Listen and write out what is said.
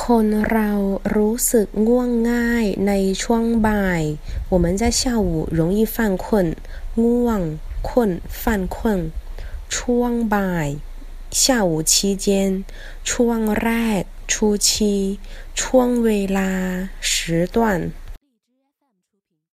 คนเรารู้สึกง่วงง่ายในช่วงบ่าย我们在下午容易犯困ง่วง困犯困ช่วงบ่าย下午期间ช่วงแรก初期ช่วงเวลา时段